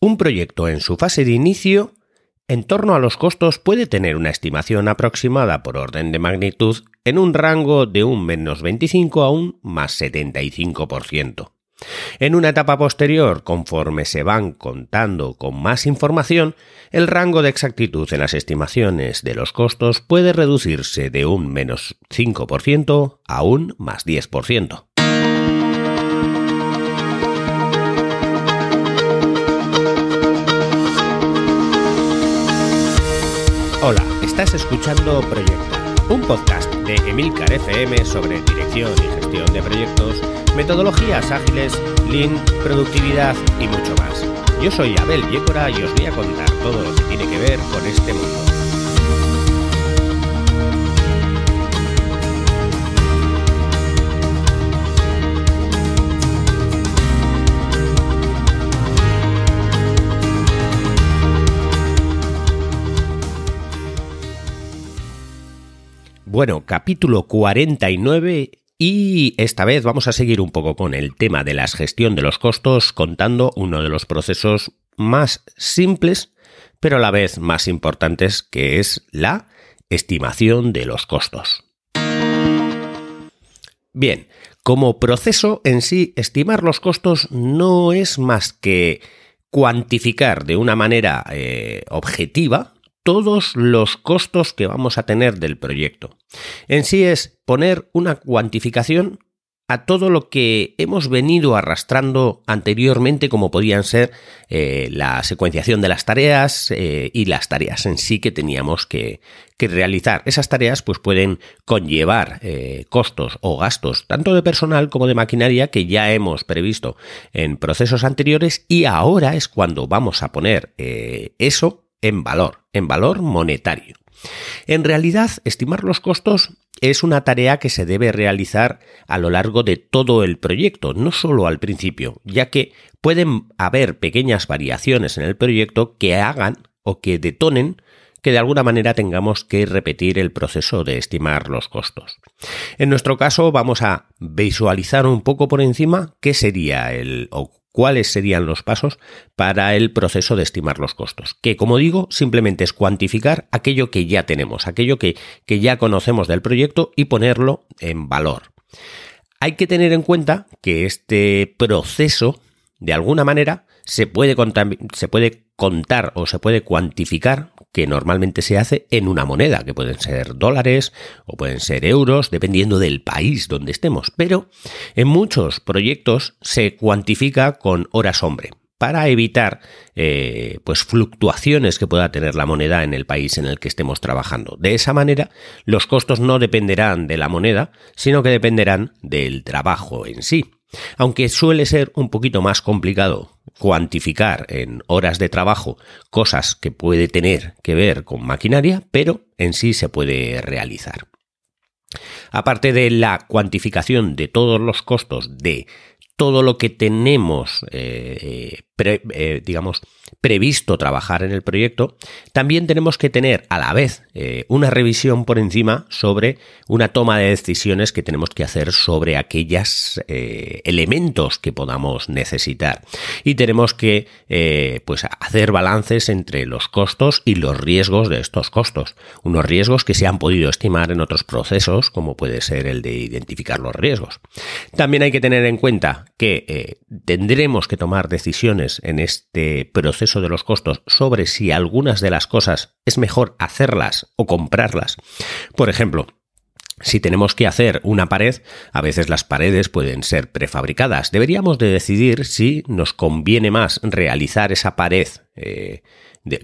Un proyecto en su fase de inicio, en torno a los costos, puede tener una estimación aproximada por orden de magnitud en un rango de un menos 25 a un más 75%. En una etapa posterior, conforme se van contando con más información, el rango de exactitud en las estimaciones de los costos puede reducirse de un menos 5% a un más 10%. Hola, estás escuchando Proyecto, un podcast de Emilcar FM sobre dirección y gestión de proyectos, metodologías ágiles, lean, productividad y mucho más. Yo soy Abel Yécora y os voy a contar todo lo que tiene que ver con este mundo. Bueno, capítulo 49 y esta vez vamos a seguir un poco con el tema de la gestión de los costos contando uno de los procesos más simples pero a la vez más importantes que es la estimación de los costos. Bien, como proceso en sí, estimar los costos no es más que cuantificar de una manera eh, objetiva todos los costos que vamos a tener del proyecto. En sí es poner una cuantificación a todo lo que hemos venido arrastrando anteriormente, como podían ser eh, la secuenciación de las tareas eh, y las tareas en sí que teníamos que, realizar. Esas tareas pues pueden conllevar eh, costos o gastos tanto de personal como de maquinaria que ya hemos previsto en procesos anteriores y ahora es cuando vamos a poner eso en valor, en valor monetario. En realidad, estimar los costos es una tarea que se debe realizar a lo largo de todo el proyecto, no solo al principio, ya que pueden haber pequeñas variaciones en el proyecto que hagan o que detonen que de alguna manera tengamos que repetir el proceso de estimar los costos. En nuestro caso vamos a visualizar un poco por encima qué sería el cuáles serían los pasos para el proceso de estimar los costos. Que, como digo, simplemente es cuantificar aquello que ya tenemos, aquello que, que ya conocemos del proyecto y ponerlo en valor. Hay que tener en cuenta que este proceso, de alguna manera, se puede, se puede contar o se puede cuantificar que normalmente se hace en una moneda, que pueden ser dólares o pueden ser euros, dependiendo del país donde estemos. Pero en muchos proyectos se cuantifica con horas hombre para evitar eh, pues fluctuaciones que pueda tener la moneda en el país en el que estemos trabajando. De esa manera, los costos no dependerán de la moneda, sino que dependerán del trabajo en sí. Aunque suele ser un poquito más complicado cuantificar en horas de trabajo cosas que puede tener que ver con maquinaria, pero en sí se puede realizar. Aparte de la cuantificación de todos los costos de todo lo que tenemos, eh, eh, eh, digamos, previsto trabajar en el proyecto, también tenemos que tener a la vez una revisión por encima sobre una toma de decisiones que tenemos que hacer sobre aquellos elementos que podamos necesitar. Y tenemos que pues hacer balances entre los costos y los riesgos de estos costos. Unos riesgos que se han podido estimar en otros procesos, como puede ser el de identificar los riesgos. También hay que tener en cuenta que eh, tendremos que tomar decisiones en este proceso de los costos sobre si algunas de las cosas es mejor hacerlas o comprarlas. Por ejemplo, si tenemos que hacer una pared, a veces las paredes pueden ser prefabricadas. Deberíamos de decidir si nos conviene más realizar esa pared eh,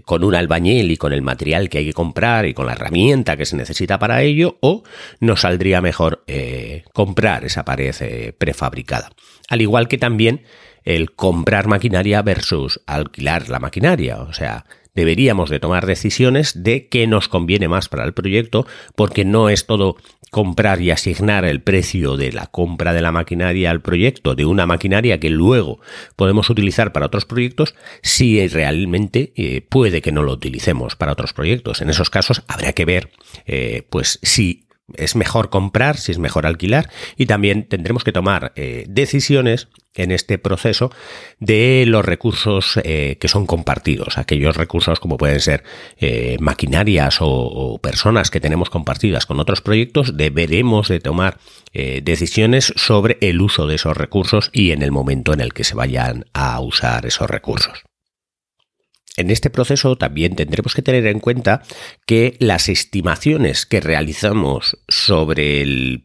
con un albañil y con el material que hay que comprar y con la herramienta que se necesita para ello, o nos saldría mejor eh, comprar esa pared prefabricada. Al igual que también el comprar maquinaria versus alquilar la maquinaria. O sea, deberíamos de tomar decisiones de qué nos conviene más para el proyecto, porque no es todo comprar y asignar el precio de la compra de la maquinaria al proyecto, de una maquinaria que luego podemos utilizar para otros proyectos, si realmente eh, puede que no lo utilicemos para otros proyectos. En esos casos habrá que ver, eh, pues, si es mejor comprar, si es mejor alquilar, y también tendremos que tomar eh, decisiones en este proceso de los recursos eh, que son compartidos, aquellos recursos como pueden ser eh, maquinarias o, personas que tenemos compartidas con otros proyectos, deberemos de tomar decisiones sobre el uso de esos recursos y en el momento en el que se vayan a usar esos recursos. En este proceso también tendremos que tener en cuenta que las estimaciones que realizamos sobre el,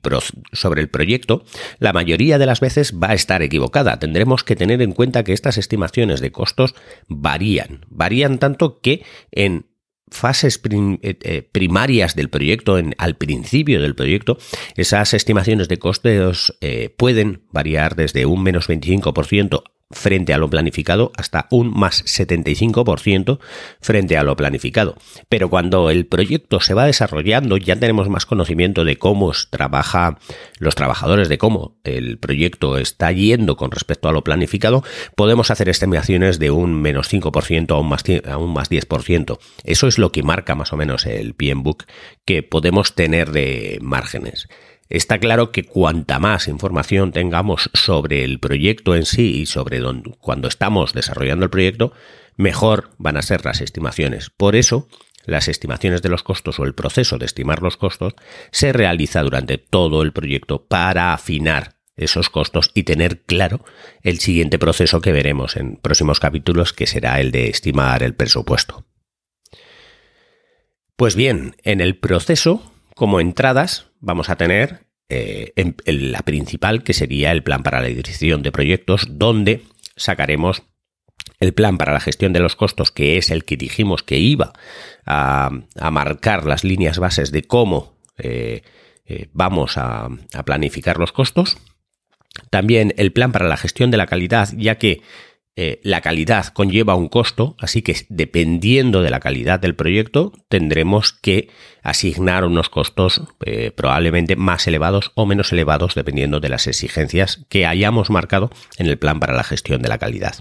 sobre el, proyecto, la mayoría de las veces va a estar equivocada. Tendremos que tener en cuenta que estas estimaciones de costos varían. Varían tanto que en fases eh, eh, primarias del proyecto, en, al principio del proyecto, esas estimaciones de costos eh, pueden variar desde un menos 25% frente a lo planificado hasta un más 75% frente a lo planificado. Pero cuando el proyecto se va desarrollando, ya tenemos más conocimiento de cómo trabaja los trabajadores, de cómo el proyecto está yendo con respecto a lo planificado, podemos hacer estimaciones de un menos 5% a un más, a un más 10%. Eso es lo que marca más o menos el PM Book que podemos tener de márgenes. Está claro que cuanta más información tengamos sobre el proyecto en sí y sobre dónde, cuando estamos desarrollando el proyecto, mejor van a ser las estimaciones. Por eso, las estimaciones de los costos o el proceso de estimar los costos se realiza durante todo el proyecto para afinar esos costos y tener claro el siguiente proceso que veremos en próximos capítulos, que será el de estimar el presupuesto. Pues bien, en el proceso como entradas vamos a tener eh, la principal, que sería el plan para la dirección de proyectos, donde sacaremos el plan para la gestión de los costos, que es el que dijimos que iba a, marcar las líneas bases de cómo eh, eh, vamos a, a planificar los costos. También el plan para la gestión de la calidad, ya que eh, la calidad conlleva un costo, así que dependiendo de la calidad del proyecto tendremos que asignar unos costos eh, probablemente más elevados o menos elevados dependiendo de las exigencias que hayamos marcado en el plan para la gestión de la calidad.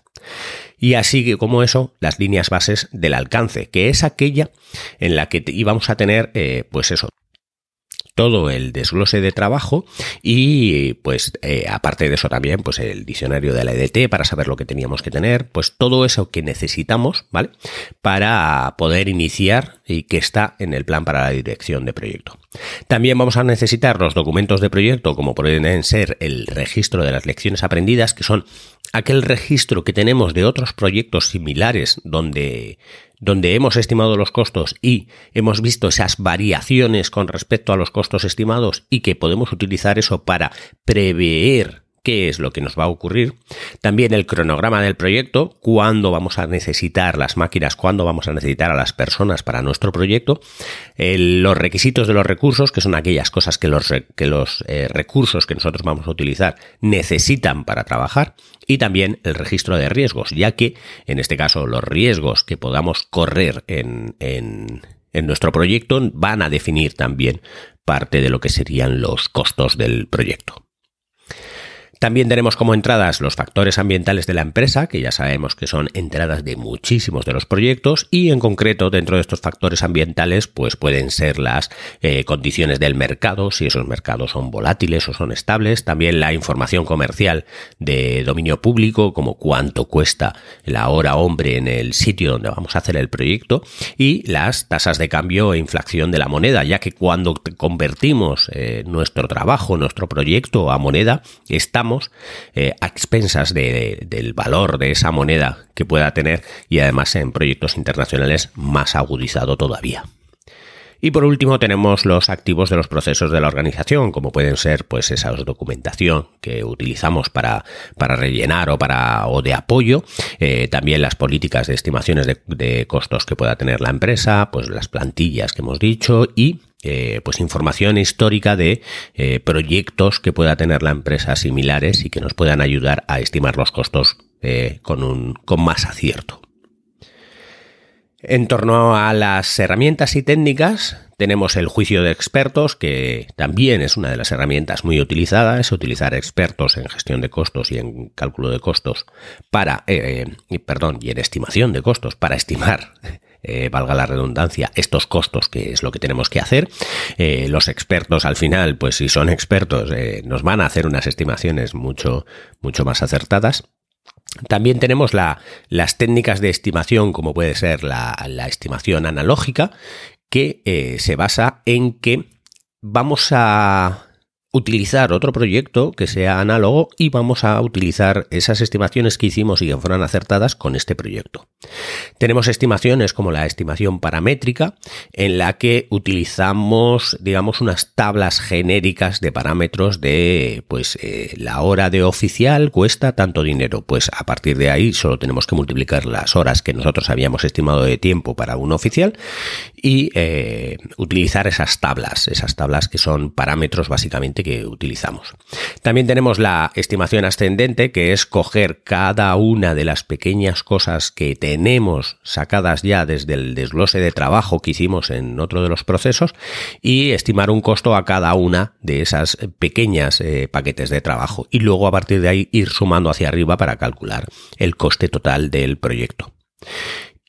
Y así que como eso, las líneas bases del alcance, que es aquella en la que íbamos a tener, eh, pues eso, todo el desglose de trabajo y pues eh, aparte de eso también pues el diccionario de la EDT para saber lo que teníamos que tener, pues todo eso que necesitamos, ¿vale? Para poder iniciar y que está en el plan para la dirección de proyecto. También vamos a necesitar los documentos de proyecto como pueden ser el registro de las lecciones aprendidas, que son aquel registro que tenemos de otros proyectos similares donde donde hemos estimado los costos y hemos visto esas variaciones con respecto a los costos estimados y que podemos utilizar eso para prever qué es lo que nos va a ocurrir. También el cronograma del proyecto, cuándo vamos a necesitar las máquinas, cuándo vamos a necesitar a las personas para nuestro proyecto. los requisitos de los recursos, que son aquellas cosas que los, que los eh, recursos que nosotros vamos a utilizar necesitan para trabajar. Y también el registro de riesgos, ya que en este caso los riesgos que podamos correr en, en nuestro proyecto van a definir también parte de lo que serían los costos del proyecto. También tenemos como entradas los factores ambientales de la empresa, que ya sabemos que son entradas de muchísimos de los proyectos, y en concreto dentro de estos factores ambientales, pues pueden ser las eh, condiciones del mercado, si esos mercados son volátiles o son estables, también la información comercial de dominio público, como cuánto cuesta la hora hombre en el sitio donde vamos a hacer el proyecto, y las tasas de cambio e inflación de la moneda, ya que cuando convertimos eh, nuestro trabajo, nuestro proyecto a moneda, estamos eh, a expensas del valor de esa moneda que pueda tener y además en proyectos internacionales más agudizado todavía. Y por último tenemos los activos de los procesos de la organización, como pueden ser pues esa documentación que utilizamos para, para rellenar o para o de apoyo, eh, también las políticas de estimaciones de, de, costos que pueda tener la empresa, pues las plantillas que hemos dicho y eh, pues información histórica de eh, proyectos que pueda tener la empresa similares y que nos puedan ayudar a estimar los costos eh, con, un, con más acierto. En torno a las herramientas y técnicas, tenemos el juicio de expertos, que también es una de las herramientas muy utilizadas, es utilizar expertos en gestión de costos y en cálculo de costos para, perdón, y en estimación de costos para estimar eh, valga la redundancia, estos costos, que es lo que tenemos que hacer. Eh, los expertos al final, pues si son expertos, nos van a hacer unas estimaciones mucho, mucho más acertadas. También tenemos las técnicas de estimación, como puede ser la, la estimación analógica, que se basa en que vamos a utilizar otro proyecto que sea análogo y vamos a utilizar esas estimaciones que hicimos y que fueran acertadas con este proyecto. Tenemos estimaciones como la estimación paramétrica en la que utilizamos digamos unas tablas genéricas de parámetros de pues eh, la hora de oficial cuesta tanto dinero pues a partir de ahí solo tenemos que multiplicar las horas que nosotros habíamos estimado de tiempo para un oficial y eh, utilizar esas tablas esas tablas que son parámetros básicamente que utilizamos. También tenemos la estimación ascendente, que es coger cada una de las pequeñas cosas que tenemos sacadas ya desde el desglose de trabajo que hicimos en otro de los procesos y estimar un costo a cada una de esas pequeñas eh, paquetes de trabajo y luego a partir de ahí ir sumando hacia arriba para calcular el coste total del proyecto.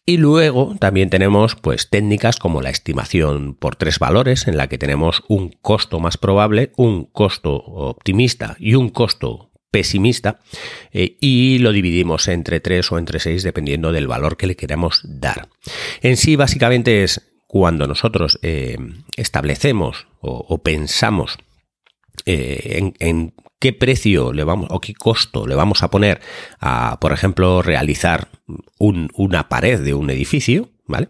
Y luego también tenemos pues técnicas como la estimación por tres valores en la que tenemos un costo más probable, un costo optimista y un costo pesimista eh, y lo dividimos entre tres o entre seis dependiendo del valor que le queramos dar. En sí básicamente es cuando nosotros eh, establecemos o, pensamos eh, en, qué precio le vamos o qué costo le vamos a poner a, por ejemplo, realizar una pared de un edificio, ¿vale?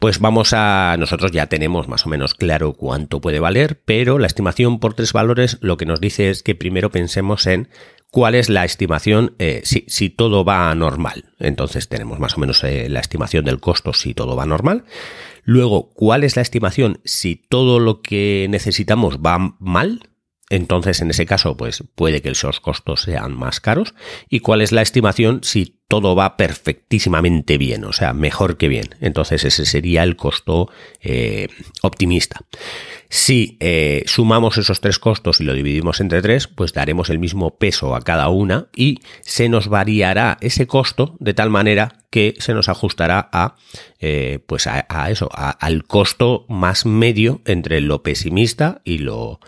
Pues vamos a, nosotros ya tenemos más o menos claro cuánto puede valer, pero la estimación por tres valores lo que nos dice es que primero pensemos en cuál es la estimación eh, si, todo va normal. Entonces tenemos más o menos eh, la estimación del costo si todo va normal. Luego, ¿cuál es la estimación si todo lo que necesitamos va mal? Entonces en ese caso pues puede que esos costos sean más caros y cuál es la estimación si todo va perfectísimamente bien, o sea, mejor que bien. Entonces ese sería el costo eh, optimista. Si eh, sumamos esos tres costos y lo dividimos entre tres, pues daremos el mismo peso a cada una y se nos variará ese costo de tal manera que se nos ajustará a, eh, pues a, eso, al costo más medio entre lo pesimista y lo,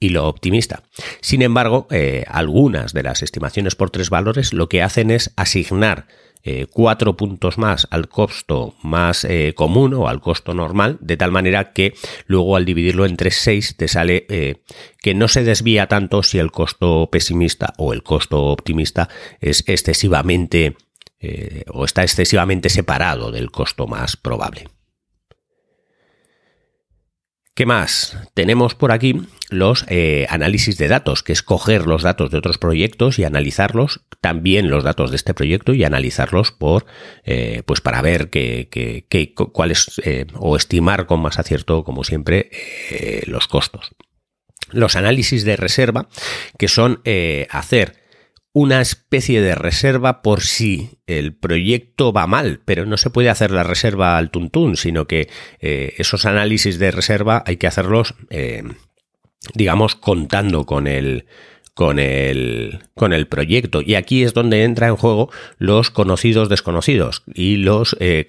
y lo optimista. Sin embargo, eh, algunas de las estimaciones por tres valores lo que hacen es asignar eh, cuatro puntos más al costo más eh, común o al costo normal, de tal manera que luego al dividirlo entre seis te sale que no se desvía tanto si el costo pesimista o el costo optimista es excesivamente o está excesivamente separado del costo más probable. ¿Qué más? Tenemos por aquí los eh, análisis de datos, que es coger los datos de otros proyectos y analizarlos, también los datos de este proyecto y analizarlos por, eh, pues para ver qué, cuáles, eh, o estimar con más acierto, como siempre, los costos. Los análisis de reserva, que son hacer una especie de reserva por si el proyecto va mal, pero no se puede hacer la reserva al tuntún, sino que eh, esos análisis de reserva hay que hacerlos, eh, digamos, contando con el, con el, con el proyecto. Y aquí es donde entra en juego los conocidos desconocidos y los eh,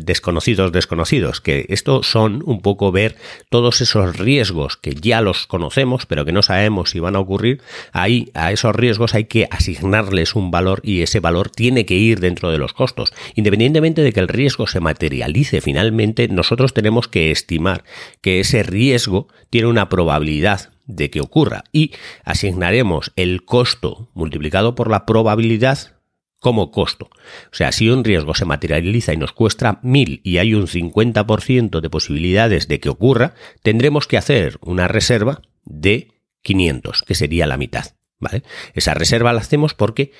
desconocidos desconocidos, que esto son un poco ver todos esos riesgos que ya los conocemos, pero que no sabemos si van a ocurrir. Ahí a esos riesgos hay que asignarles un valor y ese valor tiene que ir dentro de los costos. Independientemente de que el riesgo se materialice finalmente, nosotros tenemos que estimar que ese riesgo tiene una probabilidad de que ocurra y asignaremos el costo multiplicado por la probabilidad como costo. O sea, si un riesgo se materializa y nos cuesta 1000 y hay un 50% de posibilidades de que ocurra, tendremos que hacer una reserva de 500, que sería la mitad. ¿vale? Esa reserva la hacemos porque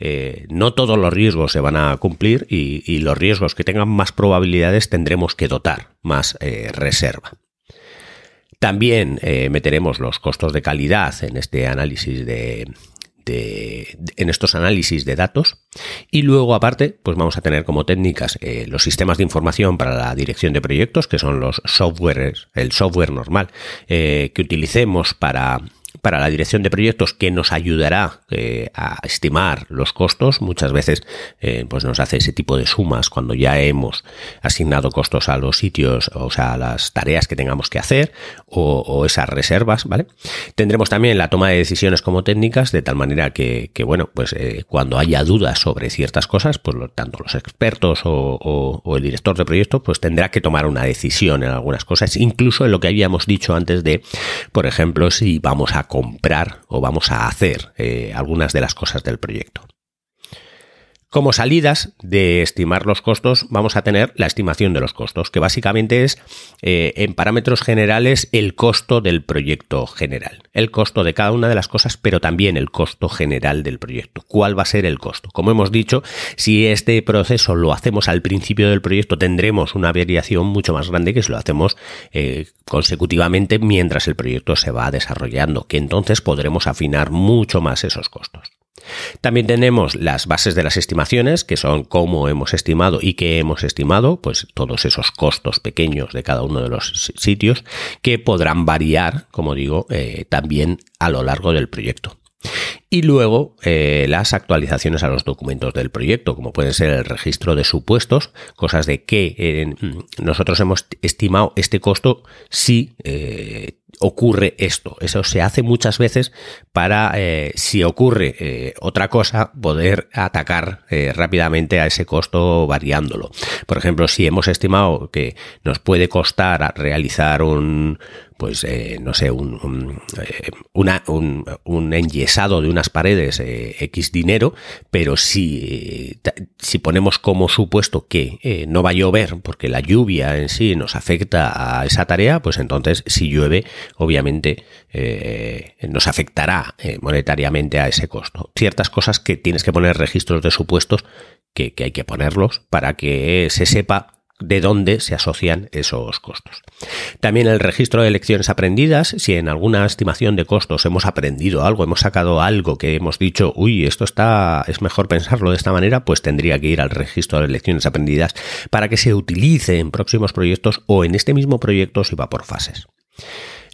eh, no todos los riesgos se van a cumplir y, los riesgos que tengan más probabilidades tendremos que dotar más eh, reserva. También eh, meteremos los costos de calidad en este análisis de, en estos análisis de datos. Y luego aparte pues vamos a tener como técnicas eh, los sistemas de información para la dirección de proyectos que son los softwares el software normal eh, que utilicemos para para la dirección de proyectos que nos ayudará eh, a estimar los costos. Muchas veces eh, pues nos hace ese tipo de sumas cuando ya hemos asignado costos a los sitios, o sea, a las tareas que tengamos que hacer o, esas reservas, ¿vale? Tendremos también la toma de decisiones como técnicas, de tal manera que, bueno, pues eh, cuando haya dudas sobre ciertas cosas, pues tanto los expertos o, o el director de proyecto, pues tendrá que tomar una decisión en algunas cosas, incluso en lo que habíamos dicho antes de, por ejemplo, si vamos a comprar o vamos a hacer eh, algunas de las cosas del proyecto. Como salidas de estimar los costos, vamos a tener la estimación de los costos, que básicamente es, eh, en parámetros generales, el costo del proyecto general. El costo de cada una de las cosas, pero también el costo general del proyecto. ¿Cuál va a ser el costo? Como hemos dicho, si este proceso lo hacemos al principio del proyecto, tendremos una variación mucho más grande que si lo hacemos eh, consecutivamente mientras el proyecto se va desarrollando, que entonces podremos afinar mucho más esos costos. También tenemos las bases de las estimaciones, que son cómo hemos estimado y qué hemos estimado, pues todos esos costos pequeños de cada uno de los sitios, que podrán variar, como digo, eh, también a lo largo del proyecto. Y luego eh, las actualizaciones a los documentos del proyecto, como pueden ser el registro de supuestos, cosas de que eh, nosotros hemos estimado este costo si ocurre esto. Eso se hace muchas veces para, eh, si ocurre eh, otra cosa, poder atacar eh, rápidamente a ese costo variándolo. Por ejemplo, si hemos estimado que nos puede costar realizar un, pues eh, no sé, un, eh, un, un, enyesado de unas paredes eh, X dinero, pero si, si ponemos como supuesto que no va a llover porque la lluvia en sí nos afecta a esa tarea, pues entonces si llueve, obviamente nos afectará monetariamente a ese costo. Ciertas cosas que tienes que poner registros de supuestos que, que hay que ponerlos para que se sepa de dónde se asocian esos costos. También el registro de lecciones aprendidas, si en alguna estimación de costos hemos aprendido algo, hemos sacado algo que hemos dicho, uy, esto está, es mejor pensarlo de esta manera, pues tendría que ir al registro de lecciones aprendidas para que se utilice en próximos proyectos o en este mismo proyecto si va por fases.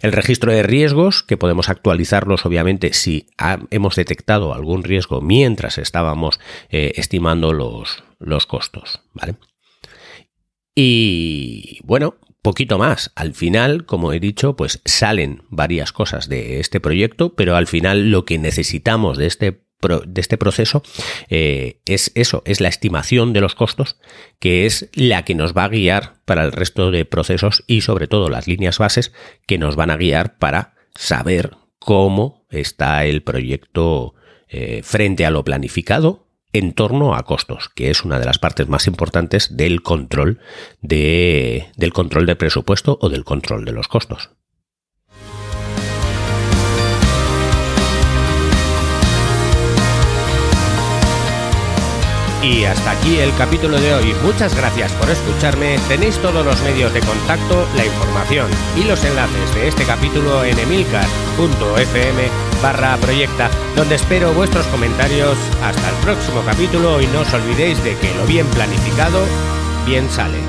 El registro de riesgos, que podemos actualizarlos obviamente si hemos detectado algún riesgo mientras estábamos eh, estimando los, los costos. ¿vale? Y bueno, poquito más. Al final, como he dicho, pues salen varias cosas de este proyecto, pero al final lo que necesitamos de este, de este proceso eh, es eso, es la estimación de los costos, que es la que nos va a guiar para el resto de procesos y sobre todo las líneas bases que nos van a guiar para saber cómo está el proyecto eh, frente a lo planificado en torno a costos, que es una de las partes más importantes del control de, del control de presupuesto o del control de los costos. Y hasta aquí el capítulo de hoy. Muchas gracias por escucharme. Tenéis todos los medios de contacto, la información y los enlaces de este capítulo en emilcar.fm barra proyecta, donde espero vuestros comentarios. Hasta el próximo capítulo y no os olvidéis de que lo bien planificado, bien sale.